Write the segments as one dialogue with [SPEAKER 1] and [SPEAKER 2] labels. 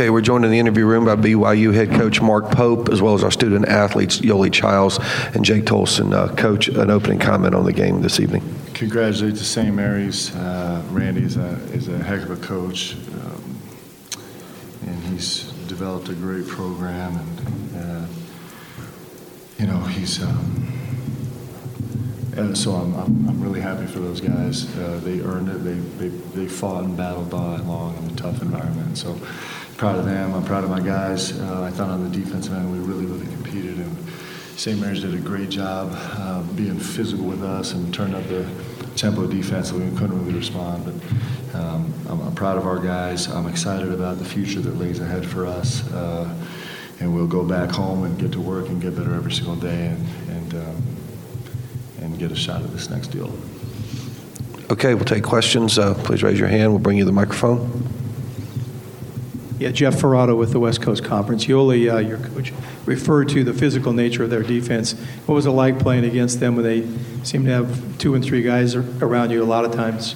[SPEAKER 1] Okay, we're joined in the interview room by BYU head coach Mark Pope, as well as our student athletes Yoeli Childs and Jake Toolson. Uh, coach, an opening comment on the game this evening.
[SPEAKER 2] Congratulate to St. Mary's. Uh, Randy is a, is a heck of a coach, um, and he's developed a great program, and uh, you know he's. Um, and so I'm, I'm, I'm really happy for those guys. Uh, they earned it. They, they, they fought and battled all night long in a tough environment. So proud of them. I'm proud of my guys. Uh, I thought on the defensive end we really, really competed. And St. Mary's did a great job uh, being physical with us and turned up the tempo defensively. We couldn't really respond. But um, I'm, I'm, proud of our guys. I'm excited about the future that lays ahead for us. Uh, and we'll go back home and get to work and get better every single day. And get a shot at this next deal.
[SPEAKER 1] Okay, we'll take questions. Uh, please raise your hand. We'll bring you the microphone.
[SPEAKER 3] Yeah, Jeff Ferrato with the West Coast Conference. Yoeli, uh, your coach, referred to the physical nature of their defense. What was it like playing against them when they seem to have two and three guys around you a lot of times?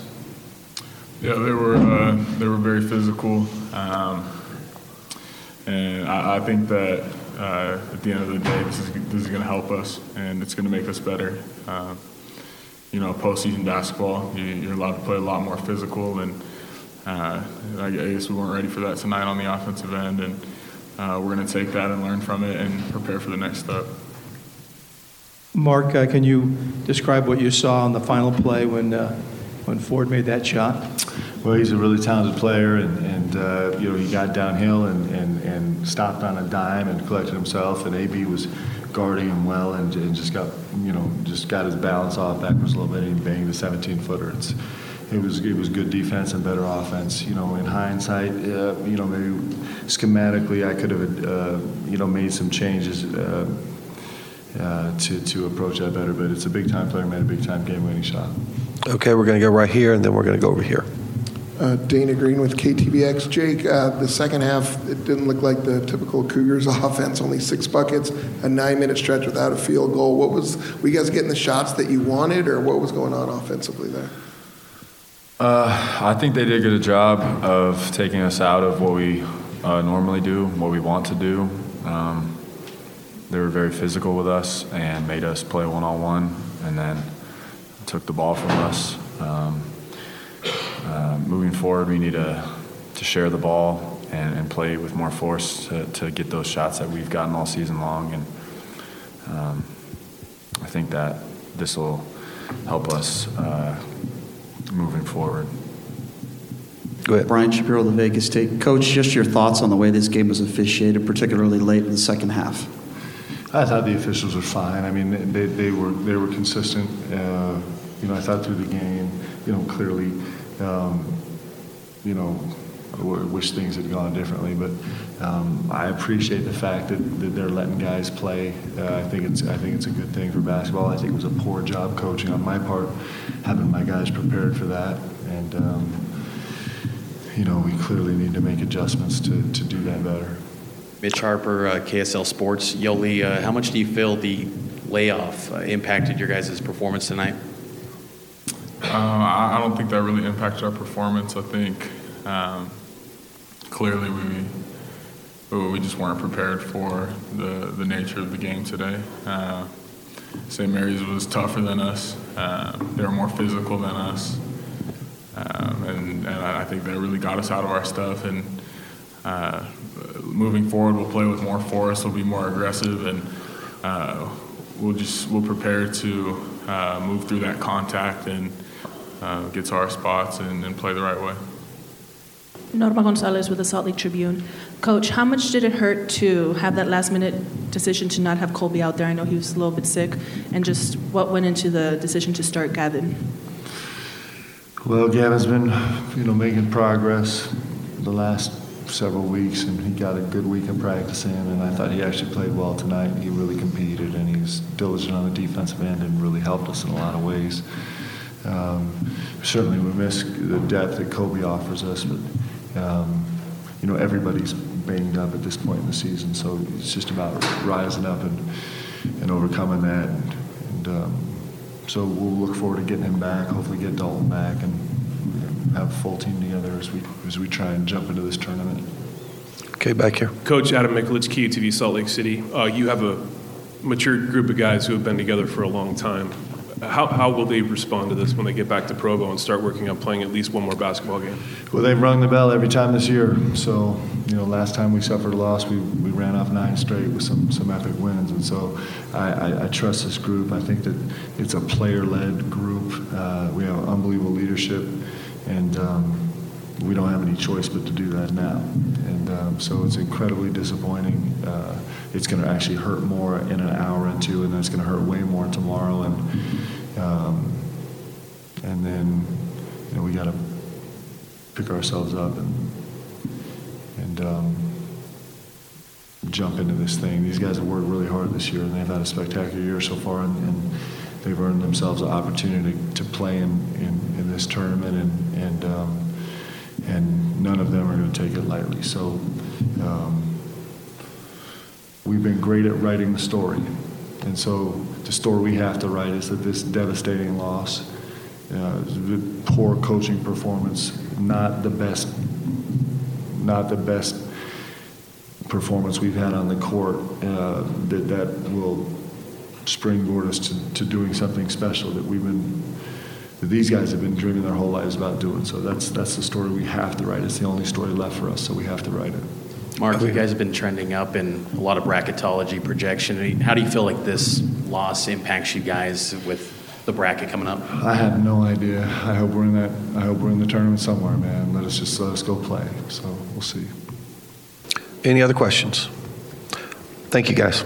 [SPEAKER 4] Yeah, they were uh, they were very physical, um, and I, I, think that uh, at the end of the day, this is this is going to help us, and it's going to make us better. Uh, you know, postseason basketball, you, are allowed to play a lot more physical, and uh, I guess we weren't ready for that tonight on the offensive end, and uh, we're going to take that and learn from it and prepare for the next step.
[SPEAKER 3] Mark, uh, can you describe what you saw on the final play when uh, when Ford made that shot?
[SPEAKER 2] Well, he's a really talented player, and, and uh, you know he got downhill and, and, and stopped on a dime and collected himself, and AB was guarding him well and, and just got you know just got his balance off backwards a little bit and banged the 17 footer. It's it was it was good defense and better offense. You know, in hindsight, uh, you know maybe schematically I could have uh, you know made some changes. Uh, uh, to, to approach that better, but it's a big time player, made a big time game winning shot.
[SPEAKER 1] Okay, we're going to go right here, and then we're going to go over here.
[SPEAKER 5] Uh, Dana Green with KTVX. Jake, uh, the second half, it didn't look like the typical Cougars offense, only six buckets, a nine minute stretch without a field goal. What was, were you guys getting the shots that you wanted, or what was going on offensively there?
[SPEAKER 6] Uh, I think they did a good job of taking us out of what we uh, normally do, what we want to do. Um, they were very physical with us and made us play one on one, and then took the ball from us. Um, uh, moving forward, we need to, to share the ball and, and play with more force to, to get those shots that we've gotten all season long. And um, I think that this will help us uh, moving forward.
[SPEAKER 1] Go ahead.
[SPEAKER 7] Brian Shapiro, the Vegas State. Coach, just your thoughts on the way this game was officiated, particularly late in the second half.
[SPEAKER 2] I thought the officials were fine. I mean, they, they were they were consistent. Uh, you know, I thought through the game, you know, clearly um, you know, wish things had gone differently, but um, I appreciate the fact that, that they're letting guys play. Uh, I think it's I think it's a good thing for basketball. I think it was a poor job coaching on my part, having my guys prepared for that, and um, you know we clearly need to make adjustments to, to do that better.
[SPEAKER 8] Mitch Harper, uh, KSL Sports. Yoeli, uh, how much do you feel the layoff uh, impacted your guys' performance tonight?
[SPEAKER 4] Uh, I don't think that really impacted our performance. I think um, clearly we we just weren't prepared for the, the nature of the game today. Uh, St. Mary's was tougher than us. Uh, they were more physical than us. Um, and, and I think that really got us out of our stuff. And uh, moving forward, we'll play with more force. We'll be more aggressive, and uh, we'll just we'll prepare to uh, move through that contact and uh, get to our spots and, and play the right way.
[SPEAKER 9] Norma Gonzalez with the Salt Lake Tribune. Coach, how much did it hurt to have that last minute decision to not have Kolby out there? I know he was a little bit sick. And just what went into the decision to start Gavin?
[SPEAKER 2] Well, Gavin's been, you know, making progress the last several weeks, and he got a good week of practicing, and I thought he actually played well tonight. He really competed, and he was diligent on the defensive end and really helped us in a lot of ways. Um, certainly, we miss the depth that Kolby offers us, but um, you know everybody's banged up at this point in the season, so it's just about rising up and and overcoming that. And, and um, so we'll look forward to getting him back. Hopefully, get Dalton back and have a full team together as we as we try and jump into this tournament.
[SPEAKER 1] Okay, back here.
[SPEAKER 10] Coach Adam Mikulich, KUTV Salt Lake City. Uh, you have a mature group of guys who have been together for a long time. How, how will they respond to this when they get back to Provo and start working on playing at least one more basketball game?
[SPEAKER 2] Well, they've rung the bell every time this year. So, you know, last time we suffered a loss, we, we ran off nine straight with some, some epic wins. And so I, I, I trust this group. I think that it's a player led group. Uh, we have unbelievable leadership, and um, we don't have any choice but to do that now. And um, so it's incredibly disappointing. Uh, it's going to actually hurt more in an hour or two, and it's going to hurt way more tomorrow. And, um, and then, you know, we got to pick ourselves up and and um, jump into this thing. These guys have worked really hard this year, and they've had a spectacular year so far, and, and they've earned themselves an opportunity to play in, in, in this tournament, and and um, and none of them are going to take it lightly. So. Um, we've been great at writing the story. And so the story we have to write is that this devastating loss, uh, poor coaching performance, not the best, not the best performance we've had on the court, uh, that that will springboard us to, to doing something special that we've been, that these guys have been dreaming their whole lives about doing. So that's that's the story we have to write. It's the only story left for us, so we have to write it.
[SPEAKER 8] Mark, you guys have been trending up in a lot of bracketology projection. How do you feel like this loss impacts you guys with the bracket coming up?
[SPEAKER 2] I have no idea. I hope we're in that. I hope we're in the tournament somewhere, man. Let us just let us go play. So we'll see.
[SPEAKER 1] Any other questions? Thank you, guys.